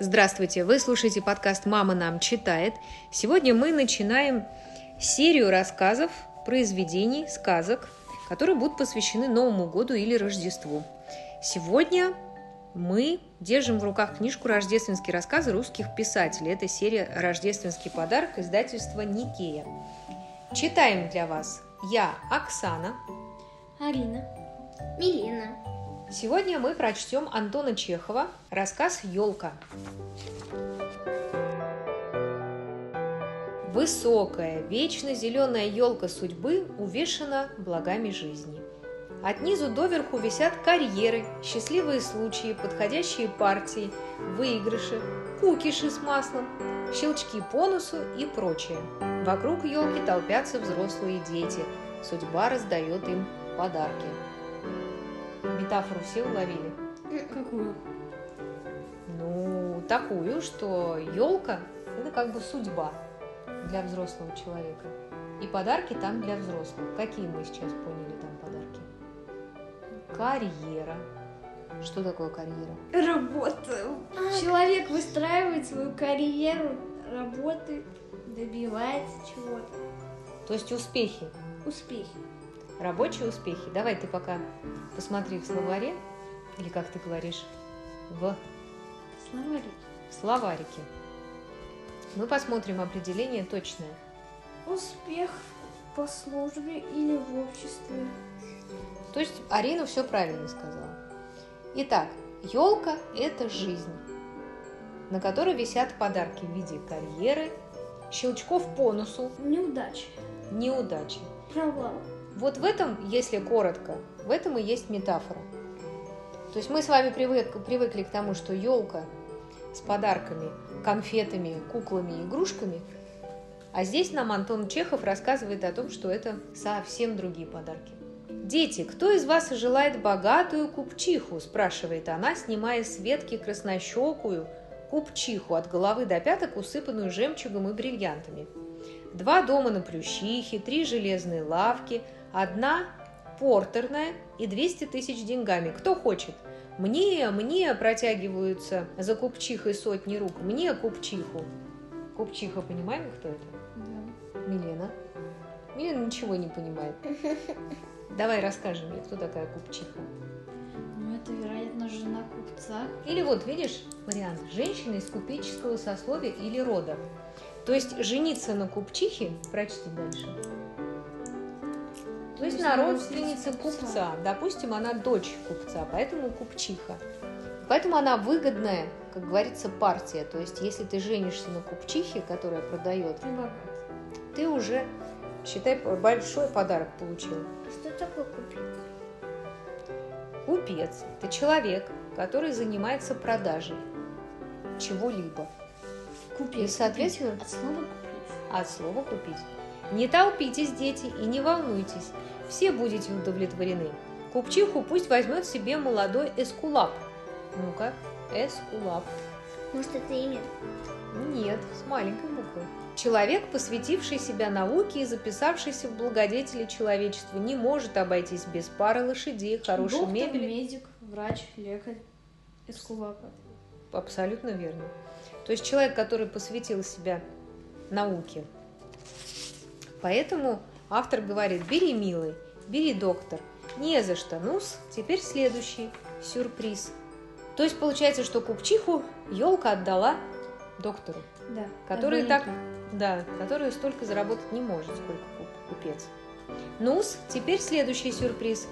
Здравствуйте, вы слушаете подкаст «Мама нам читает». Сегодня мы начинаем серию рассказов, произведений, сказок, которые будут посвящены Новому году или Рождеству. Сегодня мы держим в руках книжку «Рождественские рассказы русских писателей». Это серия «Рождественский подарок» издательства «Никея». Читаем для вас я, Оксана, Арина, Милена. Сегодня мы прочтем Антона Чехова рассказ «Елка». Высокая, вечно зеленая елка судьбы увешана благами жизни. От низу доверху висят карьеры, счастливые случаи, подходящие партии, выигрыши, кукиши с маслом, щелчки по носу и прочее. Вокруг елки толпятся взрослые дети. Судьба раздает им подарки. Метафору все уловили? Какую? Ну, такую, что елка – это как бы судьба для взрослого человека. И подарки там для взрослых. Какие мы сейчас поняли там подарки? Карьера. Что такое карьера? Работа. Человек выстраивает свою карьеру, работает, добивается чего-то. То есть успехи, Успехи. Рабочие успехи. Давай ты пока посмотри в словаре, или как ты говоришь, в Словари. словарике. Мы посмотрим определение точное. Успех по службе или в обществе. То есть Арина все правильно сказала. Итак, елка – это жизнь, на которой висят подарки в виде карьеры, щелчков по носу, Неудачи. неудачи. Провал. Вот в этом, если коротко, в этом и есть метафора. То есть мы с вами привык- привыкли к тому, что елка с подарками, конфетами, куклами, игрушками, а здесь нам Антон Чехов рассказывает о том, что это совсем другие подарки. «Дети, кто из вас желает богатую купчиху?» – спрашивает она, снимая с ветки краснощекую купчиху от головы до пяток, усыпанную жемчугом и бриллиантами. Два дома на Плющихе, три железные лавки, одна портерная и 200 тысяч деньгами. Кто хочет? Мне, мне протягиваются за купчихой сотни рук. Мне купчиху. Купчиха, понимаем, кто это? Да. Милена. Милена ничего не понимает. Давай расскажем мне, кто такая купчиха. Ну, это, вероятно, жена купца. Или вот, видишь, вариант. Женщина из купеческого сословия или рода. То есть жениться на купчихе, прочти дальше. То есть на родственнице купца. Допустим, она дочь купца, поэтому купчиха. Поэтому она выгодная, как говорится, партия. То есть, если ты женишься на купчихе, которая продает, Ты ты уже, считай, большой подарок получил. Что такое купить? Купец – это человек, который занимается продажей чего-либо. Купить. И, соответственно, От слова купить. от слова «купить». Не толпитесь, дети, и не волнуйтесь, все будете удовлетворены. Купчиху пусть возьмет себе молодой эскулап. Ну-ка, эскулап. Может, это имя? Нет, с маленькой буквы. Человек, посвятивший себя науке и записавшийся в благодетели человечества, не может обойтись без пары лошадей, хорошей Доктор, мебели. медик, врач, лекарь, эскулапа. Абсолютно верно. То есть человек, который посвятил себя науке. Поэтому автор говорит, бери, милый, бери, доктор. Не за что. ну теперь следующий сюрприз. То есть получается, что купчиху елка отдала доктору, Да. который так, да, который столько заработать не может, сколько куп- купец. ну теперь следующий сюрприз.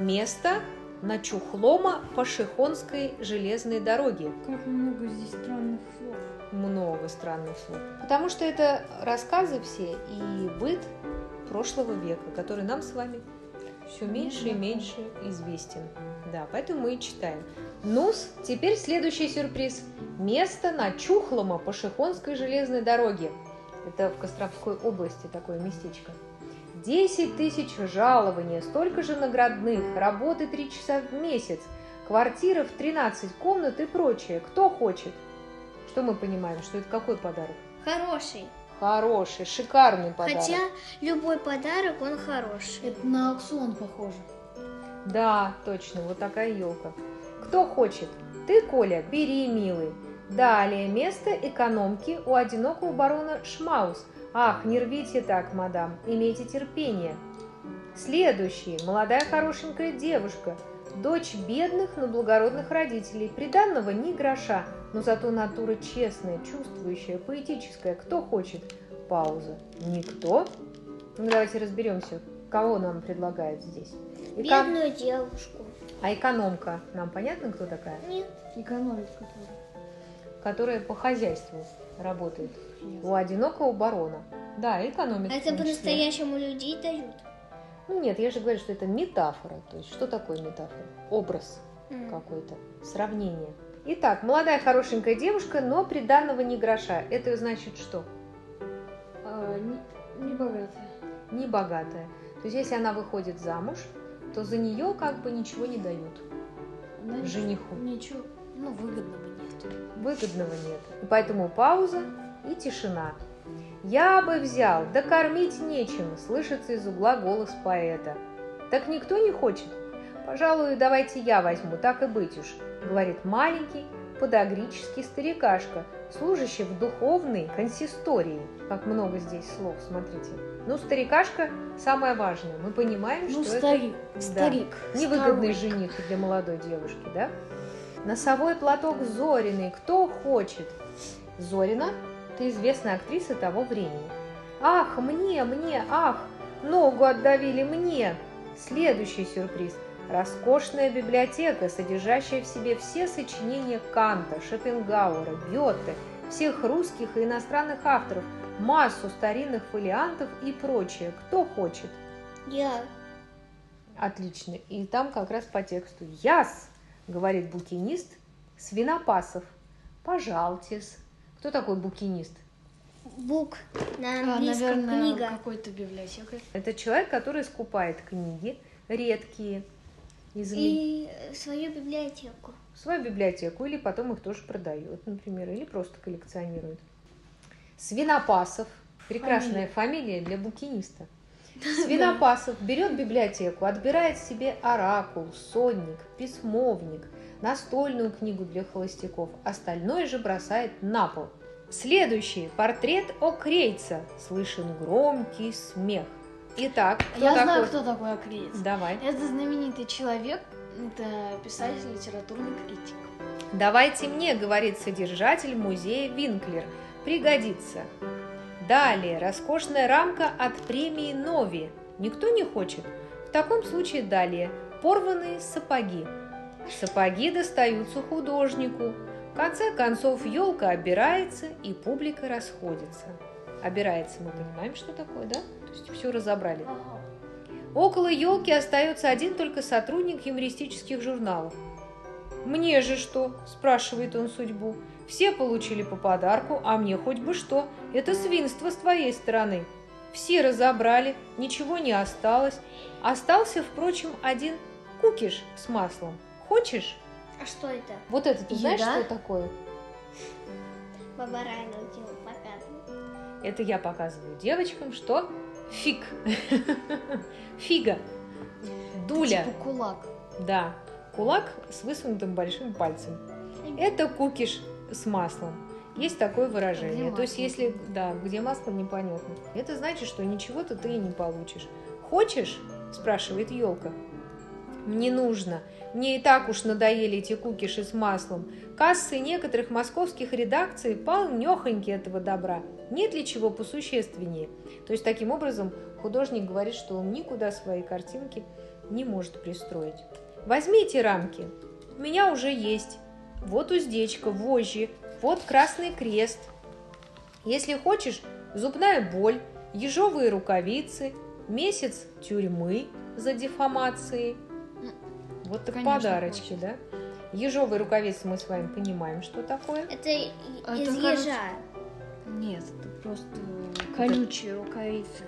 Место на Чухлома Пашихонской железной дороге. Как много здесь странных слов. Много странных слов. Потому что это рассказы все и быт прошлого века, который нам с вами все меньше и меньше известен. Да, поэтому мы и читаем. ну теперь следующий сюрприз. Место на Чухлома Пашихонской железной дороге. Это в Костромской области такое местечко. 10 тысяч жалования, столько же наградных, работы 3 часа в месяц, квартира в 13 комнат и прочее. Кто хочет? Что мы понимаем? Что это какой подарок? Хороший. Хороший, шикарный подарок. Хотя любой подарок, он хороший. Это на аукцион похоже. Да, точно, вот такая елка. Кто хочет? Ты, Коля, бери, милый. Далее, место экономки у одинокого барона Шмаус. Ах, не рвите так, мадам, имейте терпение. Следующий, молодая хорошенькая девушка, дочь бедных, но благородных родителей, приданного ни гроша, но зато натура честная, чувствующая, поэтическая. Кто хочет? Пауза. Никто? Ну, давайте разберемся, кого нам предлагают здесь. Эко- Бедную девушку. А экономка, нам понятно, кто такая? Нет. Экономит который. Которая по хозяйству работает. У одинокого барона. Да, экономит. А это по-настоящему людей дают. Ну нет, я же говорю, что это метафора. То есть что такое метафора? Образ какой-то, сравнение. Итак, молодая хорошенькая девушка, но приданного не гроша. Это значит что? А, не, не богатая. Не богатая. То есть если она выходит замуж, то за нее как бы ничего не дают ничего- жениху. Ничего, ну, выгодного нет. Выгодного нет. Поэтому пауза и тишина. «Я бы взял, да кормить нечем», – слышится из угла голос поэта. «Так никто не хочет?» «Пожалуй, давайте я возьму, так и быть уж», – говорит маленький, подогрический старикашка, служащий в духовной консистории. Как много здесь слов, смотрите. Ну, старикашка самое важное. Мы понимаем, Ну, что это старик. Да. Старик. Невыгодный Старик. жених для молодой девушки, да? Носовой платок Зориной. Кто хочет? Зорина – это известная актриса того времени. Ах, мне, мне, ах, ногу отдавили мне. Следующий сюрприз. Роскошная библиотека, содержащая в себе все сочинения Канта, Шопенгауэра, Гёте, всех русских и иностранных авторов, массу старинных фолиантов и прочее. Кто хочет? Я. Отлично. И там как раз по тексту «Яс», говорит букинист Свинопасов. Пожалтесь. Кто такой букинист? Бук на А, английском наверное, книга. какой-то библиотекарь. Это человек, который скупает книги редкие из И свою библиотеку. свою библиотеку или потом их тоже продает, например, или просто коллекционирует. Свинопасов. Прекрасная фамилия для букиниста. Свинопасов берет библиотеку, отбирает себе оракул, сонник, письмовник, настольную книгу для холостяков, остальное же бросает на пол. Следующий портрет Окрейца. Слышен громкий смех. Итак, кто Я такой? знаю, кто такой Акреец. Давай. Это знаменитый человек, это писатель, литературный критик. Давайте мне, говорит содержатель музея Винклер. Пригодится. Далее, роскошная рамка от премии Нови. Никто не хочет? В таком случае далее. Порванные сапоги. Сапоги достаются художнику. В конце концов, елка обирается, и публика расходится. Обирается, мы понимаем, что такое, да? То есть все разобрали. Около елки остается один только сотрудник юмористических журналов. «Мне же что?» – спрашивает он судьбу. «Все получили по подарку, а мне хоть бы что. Это свинство с твоей стороны. Все разобрали, ничего не осталось. Остался, впрочем, один кукиш с маслом. Хочешь?» А что это? Вот это ты знаешь, Еда? что такое? Баба Райна дело показывает. Это я показываю девочкам, что фиг. Фига. Дуля. Типа кулак. Да, кулак с высунутым большим пальцем. Это кукиш с маслом. Есть такое выражение. Где То есть, если, да, где масло, непонятно. Это значит, что ничего-то ты и не получишь. Хочешь? спрашивает елка. Мне нужно. Мне и так уж надоели эти кукиши с маслом. Кассы некоторых московских редакций полнехоньки этого добра. Нет ли чего посущественнее? То есть, таким образом, художник говорит, что он никуда свои картинки не может пристроить. Возьмите рамки. У меня уже есть. Вот уздечка, вожжи, вот красный крест. Если хочешь, зубная боль, ежовые рукавицы, месяц тюрьмы за дефамацией. Вот так Конечно, подарочки, да? Ежовые рукавицы мы с вами понимаем, что такое. Это А из это, кажется, ежа. Нет, это просто колючие рукавицы.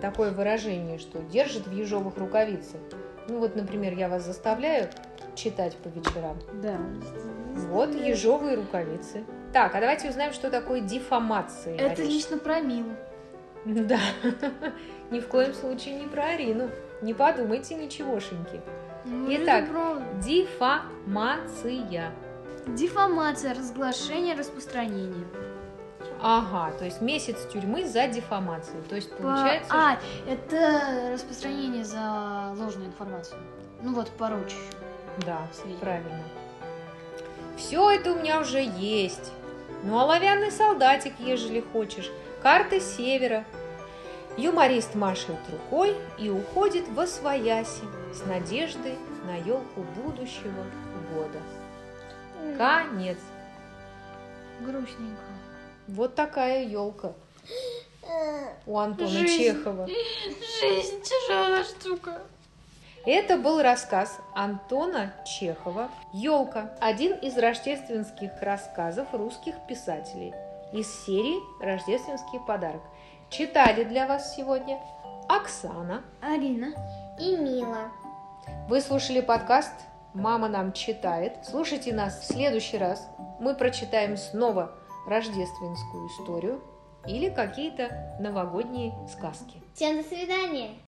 Такое выражение, что держит в ежовых рукавицах. Ну вот, например, я вас заставляю читать по вечерам. Да. Вот ежовые рукавицы. Так, а давайте узнаем, что такое дефамация. Это Ариш. лично про Милу. Да, ни в коем случае не про Арину. Не подумайте ничегошеньки. Ну, Итак. Дефамация. Дефамация, разглашение, распространение. Ага, то есть месяц тюрьмы за дефамацию. То есть По- получается... А, это распространение за ложную информацию. Ну вот, порочащую. Да, Сведения. правильно. Все это у меня уже есть. Ну, оловянный солдатик, ежели хочешь. Карты севера. Юморист машет рукой и уходит во свояси с надеждой на елку будущего года. Конец. Грустненько. Вот такая елка у Антона Жизнь. Чехова. Жизнь тяжелая штука. Это был рассказ Антона Чехова «Елка» – один из рождественских рассказов русских писателей из серии «Рождественский подарок». Читали для вас сегодня Оксана. Арина. И Мила. Вы слушали подкаст «Мама нам читает». Слушайте нас в следующий раз. Мы прочитаем снова рождественскую историю или какие-то новогодние сказки. Всем до свидания.